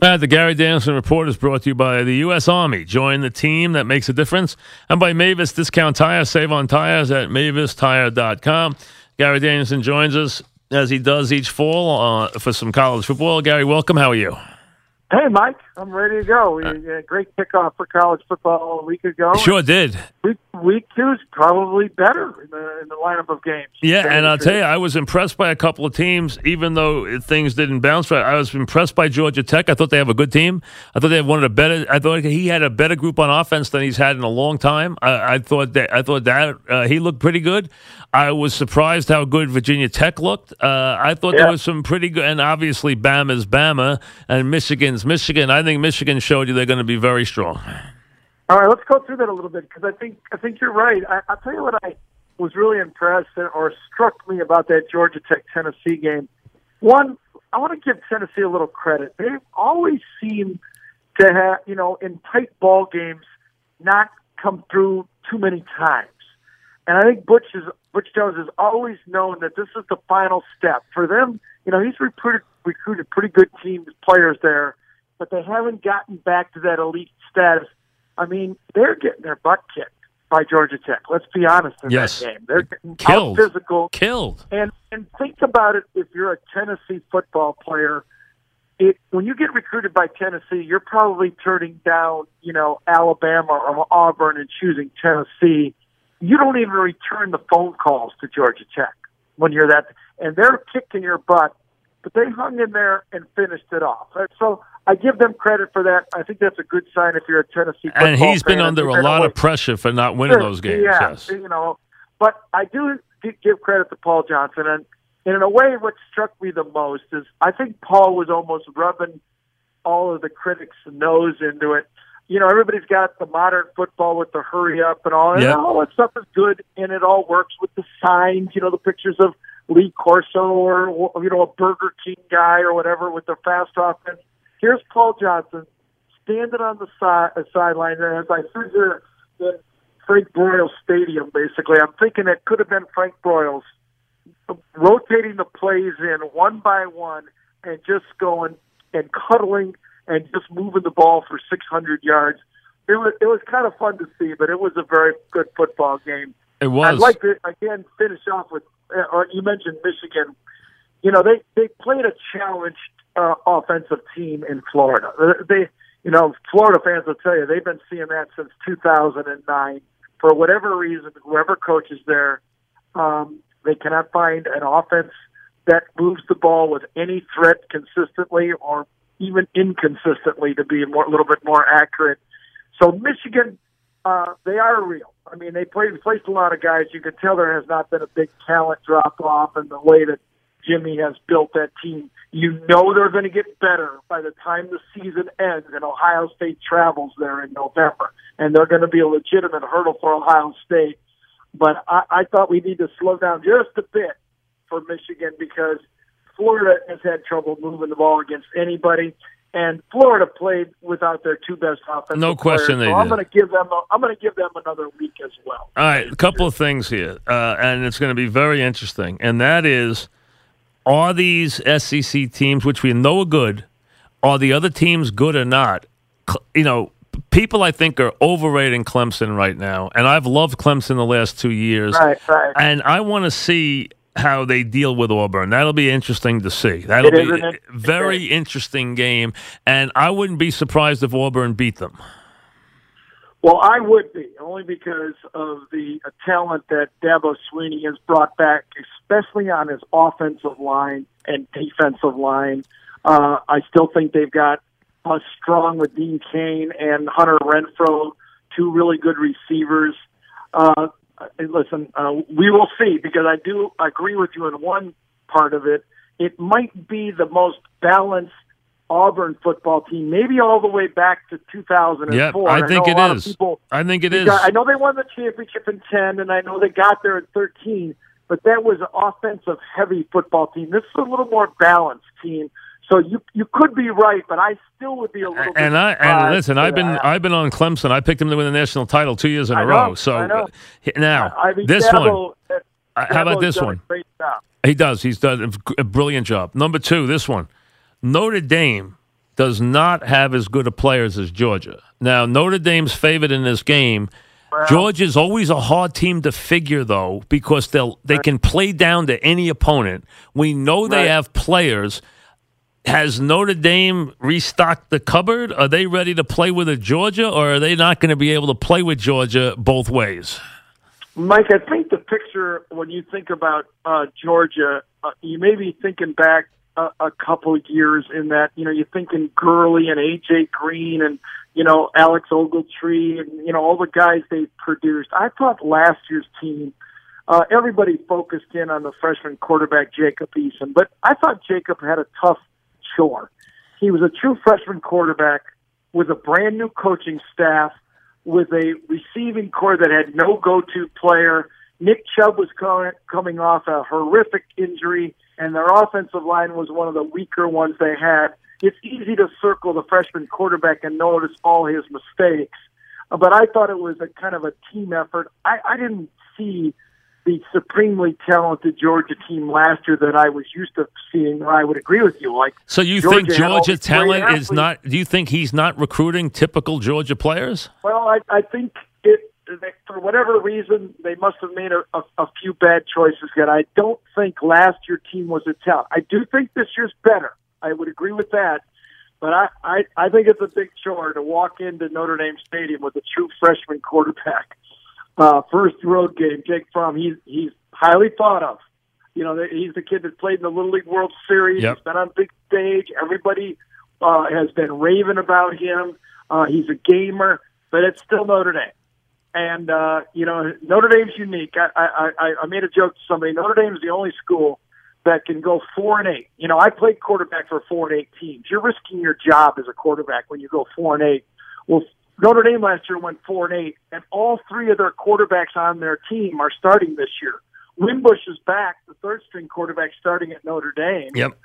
Uh, the Gary Danielson Report is brought to you by the U.S. Army. Join the team that makes a difference. And by Mavis Discount Tires. Save on tires at mavistire.com. Gary Danielson joins us as he does each fall uh, for some college football. Gary, welcome. How are you? Hey, Mike, I'm ready to go. We had a great kickoff for college football a week ago. Sure did. Week, week two is probably better in the, in the lineup of games. Yeah, and I'll tell you, I was impressed by a couple of teams, even though things didn't bounce right. I was impressed by Georgia Tech. I thought they have a good team. I thought they had one of the better. I thought he had a better group on offense than he's had in a long time. I, I thought that. I thought that uh, he looked pretty good. I was surprised how good Virginia Tech looked. Uh, I thought Yeah. there was some pretty good, and obviously Bama's Bama and Michigan's Michigan. I think Michigan showed you they're going to be very strong. All right, let's go through that a little bit because I think I think you're right. I, I'll tell you what I was really impressed or struck me about that Georgia Tech Tennessee game. One, I want to give Tennessee a little credit. They've always seem to have, you know, in tight ball games, not come through too many times. And I think Butch is Butch Jones has always known that this is the final step for them. You know, he's recruited recruited pretty good teams players there, but they haven't gotten back to that elite status. I mean, they're getting their butt kicked by Georgia Tech. Let's be honest in Yes. that game. They're getting Killed. physical. Killed. And and think about it if you're a Tennessee football player, it when you get recruited by Tennessee, you're probably turning down, you know, Alabama or Auburn and choosing Tennessee. You don't even return the phone calls to Georgia Tech when you're that and they're kicking your butt, but they hung in there and finished it off. So I give them credit for that. I think that's a good sign if you're a Tennessee football And he's been fan. under a lot of pressure for not winning those games. yeah, Yes. you know, but I do give credit to Paul Johnson, and, and in a way, what struck me the most is I think Paul was almost rubbing all of the critics' nose into it. You know, everybody's got the modern football with the hurry up and all, and Yep. all that stuff is good, and it all works with the signs. You know, the pictures of Lee Corso or or, you know a Burger King guy or whatever with the fast offense. Here's Paul Johnson standing on the side uh, sideline as I the, the Frank Broyles Stadium. Basically, I'm thinking it could have been Frank Broyles rotating the plays in one by one and just going and cuddling and just moving the ball for 600 yards. It was it was kind of fun to see, but it was a very good football game. It was. I'd like to again finish off with. Uh, or you mentioned Michigan. You know they they played a challenged uh, offensive team in Florida. Uh, They you know Florida fans will tell you they've been seeing that since 2009. For whatever reason, whoever coaches there, um, they cannot find an offense that moves the ball with any threat consistently or even inconsistently to be a little bit more accurate. So Michigan, uh, they are real. I mean, they played placed a lot of guys. You can tell there has not been a big talent drop off in the way that Jimmy has built that team. You know they're going to get better by the time the season ends and Ohio State travels there in November, and they're going to be a legitimate hurdle for Ohio State. But I, I thought we need to slow down just a bit for Michigan because Florida has had trouble moving the ball against anybody, and Florida played without their two best offensive No question players. they so I'm did. going to give them. A, I'm going to give them another week as well. All right, a couple of things here, uh, and it's going to be very interesting. And that is, are these SEC teams, which we know are good, are the other teams good or not? You know, people I think are overrating Clemson right now, and I've loved Clemson the last two years. Right, right. And I want to see how they deal with Auburn. That'll be interesting to see. That'll be a very interesting game, and I wouldn't be surprised if Auburn beat them. Well, I would be only because of the talent that Dabo Swinney has brought back, especially on his offensive line and defensive line. Uh, I still think they've got uh, strong with Deon Cain and Hunter Renfrow, two really good receivers. Uh, listen, uh, we will see because I do agree with you in one part of it. It might be the most balanced Auburn football team, maybe all the way back to 2004. Yeah, I know think it is. people- I think it is. got- I know they won the championship in 10, and I know they got there in 13, but that was an offensive heavy football team. This is a little more balanced team. So you you could be right, but I still would be a little. bit and I and listen, I've been that. I've been on Clemson. I picked him to win the national title two years in I a know, row. So I uh, now I mean, this Dabo- one, Uh, how about this one? He does. He's done a brilliant job. Number two, this one, Notre Dame does not have as good of players as Georgia. Now, Notre Dame's favored in this game. Well- Georgia's always a hard team to figure, though, because they'll they can play down to any opponent. We know they Right. have players. Has Notre Dame restocked the cupboard? Are they ready to play with a Georgia, or are they not going to be able to play with Georgia both ways? Mike, I think the picture when you think about uh, Georgia, uh, you may be thinking back a, a couple of years in that you know you're thinking Gurley and AJ Green and you know Alex Ogletree and you know all the guys they produced. I thought last year's team, uh, everybody focused in on the freshman quarterback Jacob Eason, but I thought Jacob had a tough chore. He was a true freshman quarterback with a brand new coaching staff with a receiving corps that had no go-to player. Nick Chubb was coming off a horrific injury, and their offensive line was one of the weaker ones they had. It's easy to circle the freshman quarterback and notice all his mistakes, but I thought it was a kind of a team effort. I, I didn't see the supremely talented Georgia team last year that I was used to seeing. I would agree with you. Like So you Georgia think Georgia talent is not? Do you think he's not recruiting typical Georgia players? Well, I, I think it they, for whatever reason they must have made a, a, a few bad choices. Yet I don't think last year team was a talent. I do think this year's better. I would agree with that. But I, I, I think it's a big chore to walk into Notre Dame Stadium with a true freshman quarterback. Uh, first road game, Jake Fromm, he's he's highly thought of. You know, he's the kid that played in the Little League World Series. Yep. He's been on big stage. Everybody uh, has been raving about him. Uh, he's a gamer, but it's still Notre Dame. And uh, you know, Notre Dame's unique. I, I, I, I made a joke to somebody. Notre Dame's the only school that can go four and eight. You know, I played quarterback for four and eight teams. You're risking your job as a quarterback when you go four and eight. Well, Notre Dame last year went four and eight, and all three of their quarterbacks on their team are starting this year. Wimbush is back, the third string quarterback starting at Notre Dame. Yep.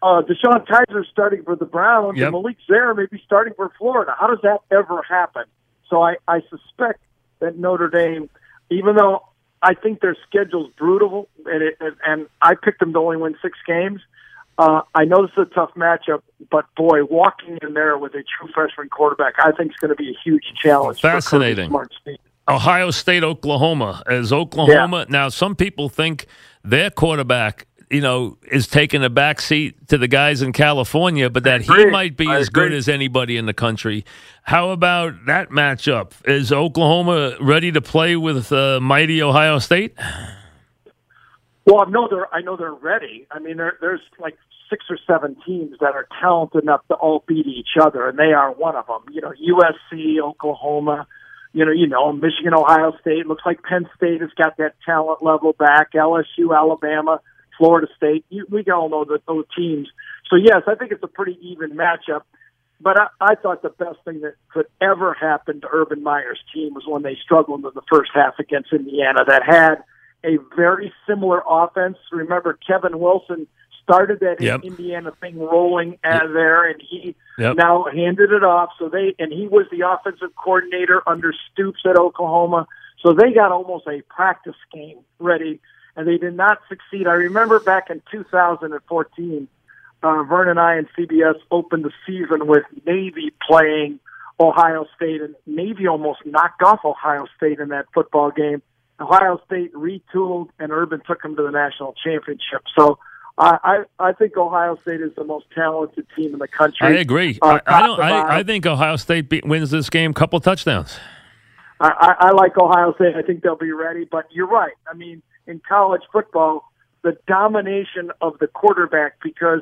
Uh, DeShone Kizer starting for the Browns, Yep. and Malik Zaire may be starting for Florida. How does that ever happen? So I, I suspect that Notre Dame, even though I think their schedule's brutal, and, it, and, I picked them to only win six games, uh, I know this is a tough matchup, but boy, walking in there with a true freshman quarterback, I think is going to be a huge challenge. Fascinating. Ohio State, Oklahoma. As Oklahoma now, some people think their quarterback, you know, is taking a back seat to the guys in California, but that he might be I as good as anybody in the country. How about that matchup? Is Oklahoma ready to play with uh, mighty Ohio State? Well, I know they're I know they're ready. I mean, there, there's like six or seven teams that are talented enough to all beat each other, and they are one of them. You know, USC, Oklahoma. You know, you know, Michigan, Ohio State. Looks like Penn State has got that talent level back. LSU, Alabama, Florida State. You, we all know that those teams. So yes, I think it's a pretty even matchup. But I, I thought the best thing that could ever happen to Urban Meyer's team was when they struggled in the first half against Indiana. That had a very similar offense. Remember, Kevin Wilson started that Yep. Indiana thing rolling out of there, and he Yep. now handed it off. So they and he was the offensive coordinator under Stoops at Oklahoma. So they got almost a practice game ready, and they did not succeed. I remember back in 2014, uh, Vern and I and CBS opened the season with Navy playing Ohio State, and Navy almost knocked off Ohio State in that football game. Ohio State retooled, and Urban took them to the national championship. So I, I, I think Ohio State is the most talented team in the country. I agree. Uh, I, I don't. I, I think Ohio State be, wins this game, couple touchdowns. I, I, I like Ohio State. I think they'll be ready. But you're right. I mean, in college football, the domination of the quarterback because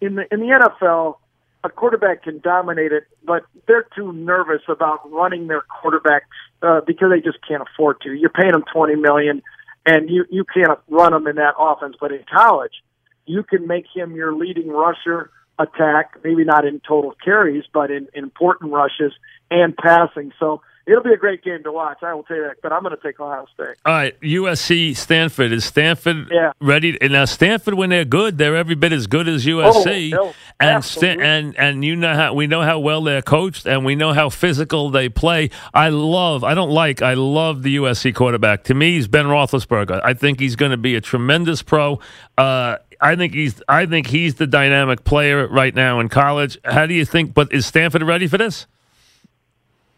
in the in the NFL, a quarterback can dominate it, but they're too nervous about running their quarterbacks uh, because they just can't afford to. You're paying them twenty million, and you you can't run them in that offense. But in college, you can make him your leading rusher attack, maybe not in total carries, but in, in important rushes and passing. So it'll be a great game to watch. I will tell you that. But I'm going to take Ohio State. All right, USC, Stanford. Is Stanford Yeah. ready? And now Stanford, when they're good, they're every bit as good as USC. Oh, no, and Sta- absolutely. and and you know how we know how well they're coached, and we know how physical they play. I love. I don't like. I love the USC quarterback. To me, he's Ben Roethlisberger. I think he's going to be a tremendous pro. Uh, I think he's I think he's the dynamic player right now in college. How do you think? But is Stanford ready for this?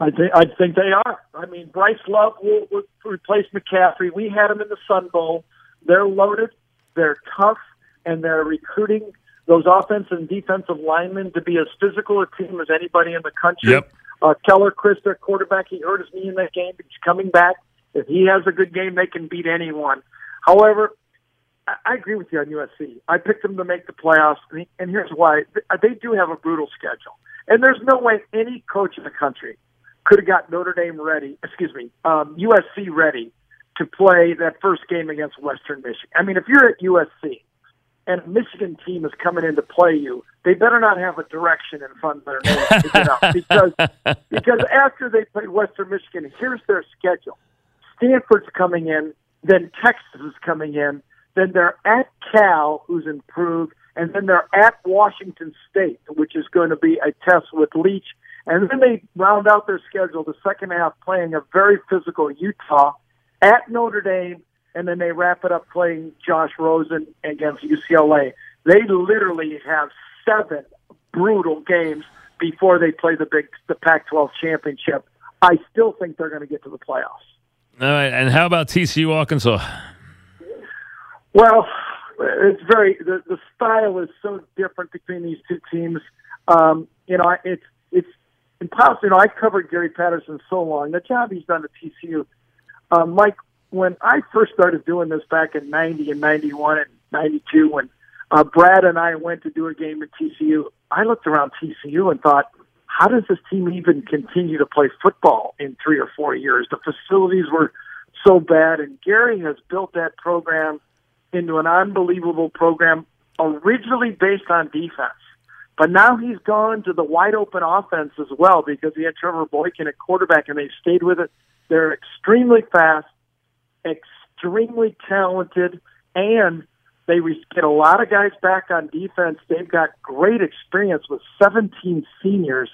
I think I think they are. I mean, Bryce Love will, will replace McCaffrey. We had him in the Sun Bowl. They're loaded. They're tough, and they're recruiting those offensive and defensive linemen to be as physical a team as anybody in the country. Yep. Uh, Keller Chryst, their quarterback, he hurt his knee in that game. He's coming back. If he has a good game, they can beat anyone. However, I, I agree with you on USC. I picked them to make the playoffs, and, and here's why: they do have a brutal schedule, and there's no way any coach in the country could have got Notre Dame ready. Excuse me, um, USC ready to play that first game against Western Michigan. I mean, if you're at USC and a Michigan team is coming in to play you, they better not have a direction in front of their name to get up because because after they play Western Michigan, here's their schedule: Stanford's coming in, then Texas is coming in, then they're at Cal, who's improved, and then they're at Washington State, which is going to be a test with Leach, and then they round out their schedule the second half playing a very physical Utah at Notre Dame and then they wrap it up playing Josh Rosen against UCLA. They literally have seven brutal games before they play the big the Pac-12 championship. I still think they're going to get to the playoffs. All right, and how about TCU Arkansas? Well, it's very the the style is so different between these two teams. Um, you know, it's it's impossible. You know, I covered Gary Patterson so long. The job he's done at TCU, uh, Mike when I first started doing this back in '90 and '91 and '92, when uh, Brad and I went to do a game at TCU, I looked around TCU and thought, how does this team even continue to play football in three or four years? The facilities were so bad, and Gary has built that program into an unbelievable program, originally based on defense. But now he's gone to the wide open offense as well because he had Trevor Boykin at quarterback, and they've stayed with it. They're extremely fast extremely talented, and they get a lot of guys back on defense. They've got great experience with 17 seniors.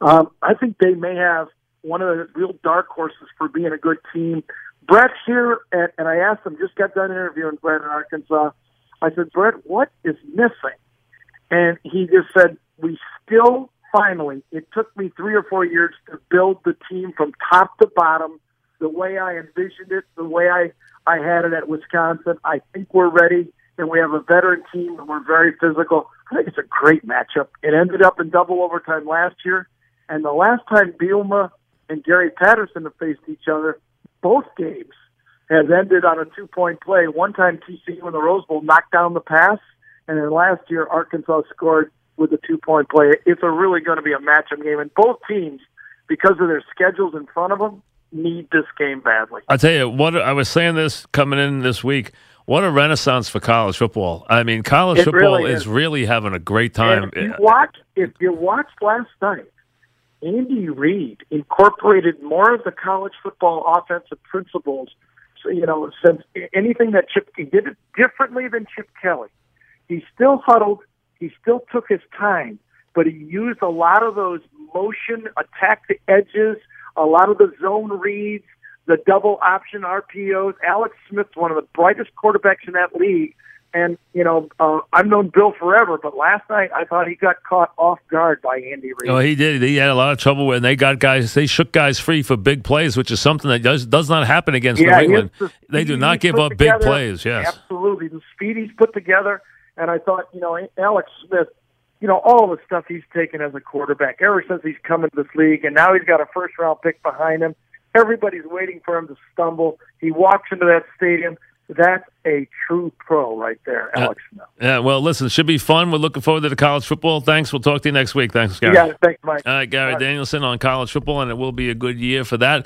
Um, I think they may have one of the real dark horses for being a good team. Bret here, and, and I asked him, just got done interviewing Bret in Arkansas. I said, Bret, what is missing? And he just said, we still finally, it took me three or four years to build the team from top to bottom the way I envisioned it, the way I, I had it at Wisconsin. I think we're ready, and we have a veteran team, and we're very physical. I think it's a great matchup. It ended up in double overtime last year, and the last time Bielema and Gary Patterson have faced each other, both games has ended on a two-point play. One time TCU in the Rose Bowl knocked down the pass, and then last year Arkansas scored with a two-point play. It's a really going to be a matchup game, and both teams, because of their schedules in front of them, need this game badly. I tell you what, I was saying this coming in this week. What a renaissance for college football! I mean, college it football really is. is. really having a great time. And if you watch, if you watched last night, Andy Reid incorporated more of the college football offensive principles. So, you know, since anything that Chip he did it differently than Chip Kelly. He still huddled. He still took his time, but he used a lot of those motion, attack the edges, a lot of the zone reads, the double option RPOs. Alex Smith's one of the brightest quarterbacks in that league. And, you know, uh, I've known Bill forever, but last night I thought he got caught off guard by Andy Reid. Oh, he did. He had a lot of trouble when they got guys, they shook guys free for big plays, which is something that does, does not happen against yeah, New England. the They do not give up together, big plays, yes. Absolutely. The speed he's put together. And I thought, you know, Alex Smith, you know, all the stuff he's taken as a quarterback ever since he's come into this league, and now he's got a first round pick behind him. Everybody's waiting for him to stumble. He walks into that stadium. That's a true pro right there, uh, Alex Smith. Yeah, well, listen, should be fun. We're looking forward to the college football. Thanks. We'll talk to you next week. Thanks, Gary. Yeah, thanks, Mike. All right, Gary All right. Danielson on college football, and it will be a good year for that.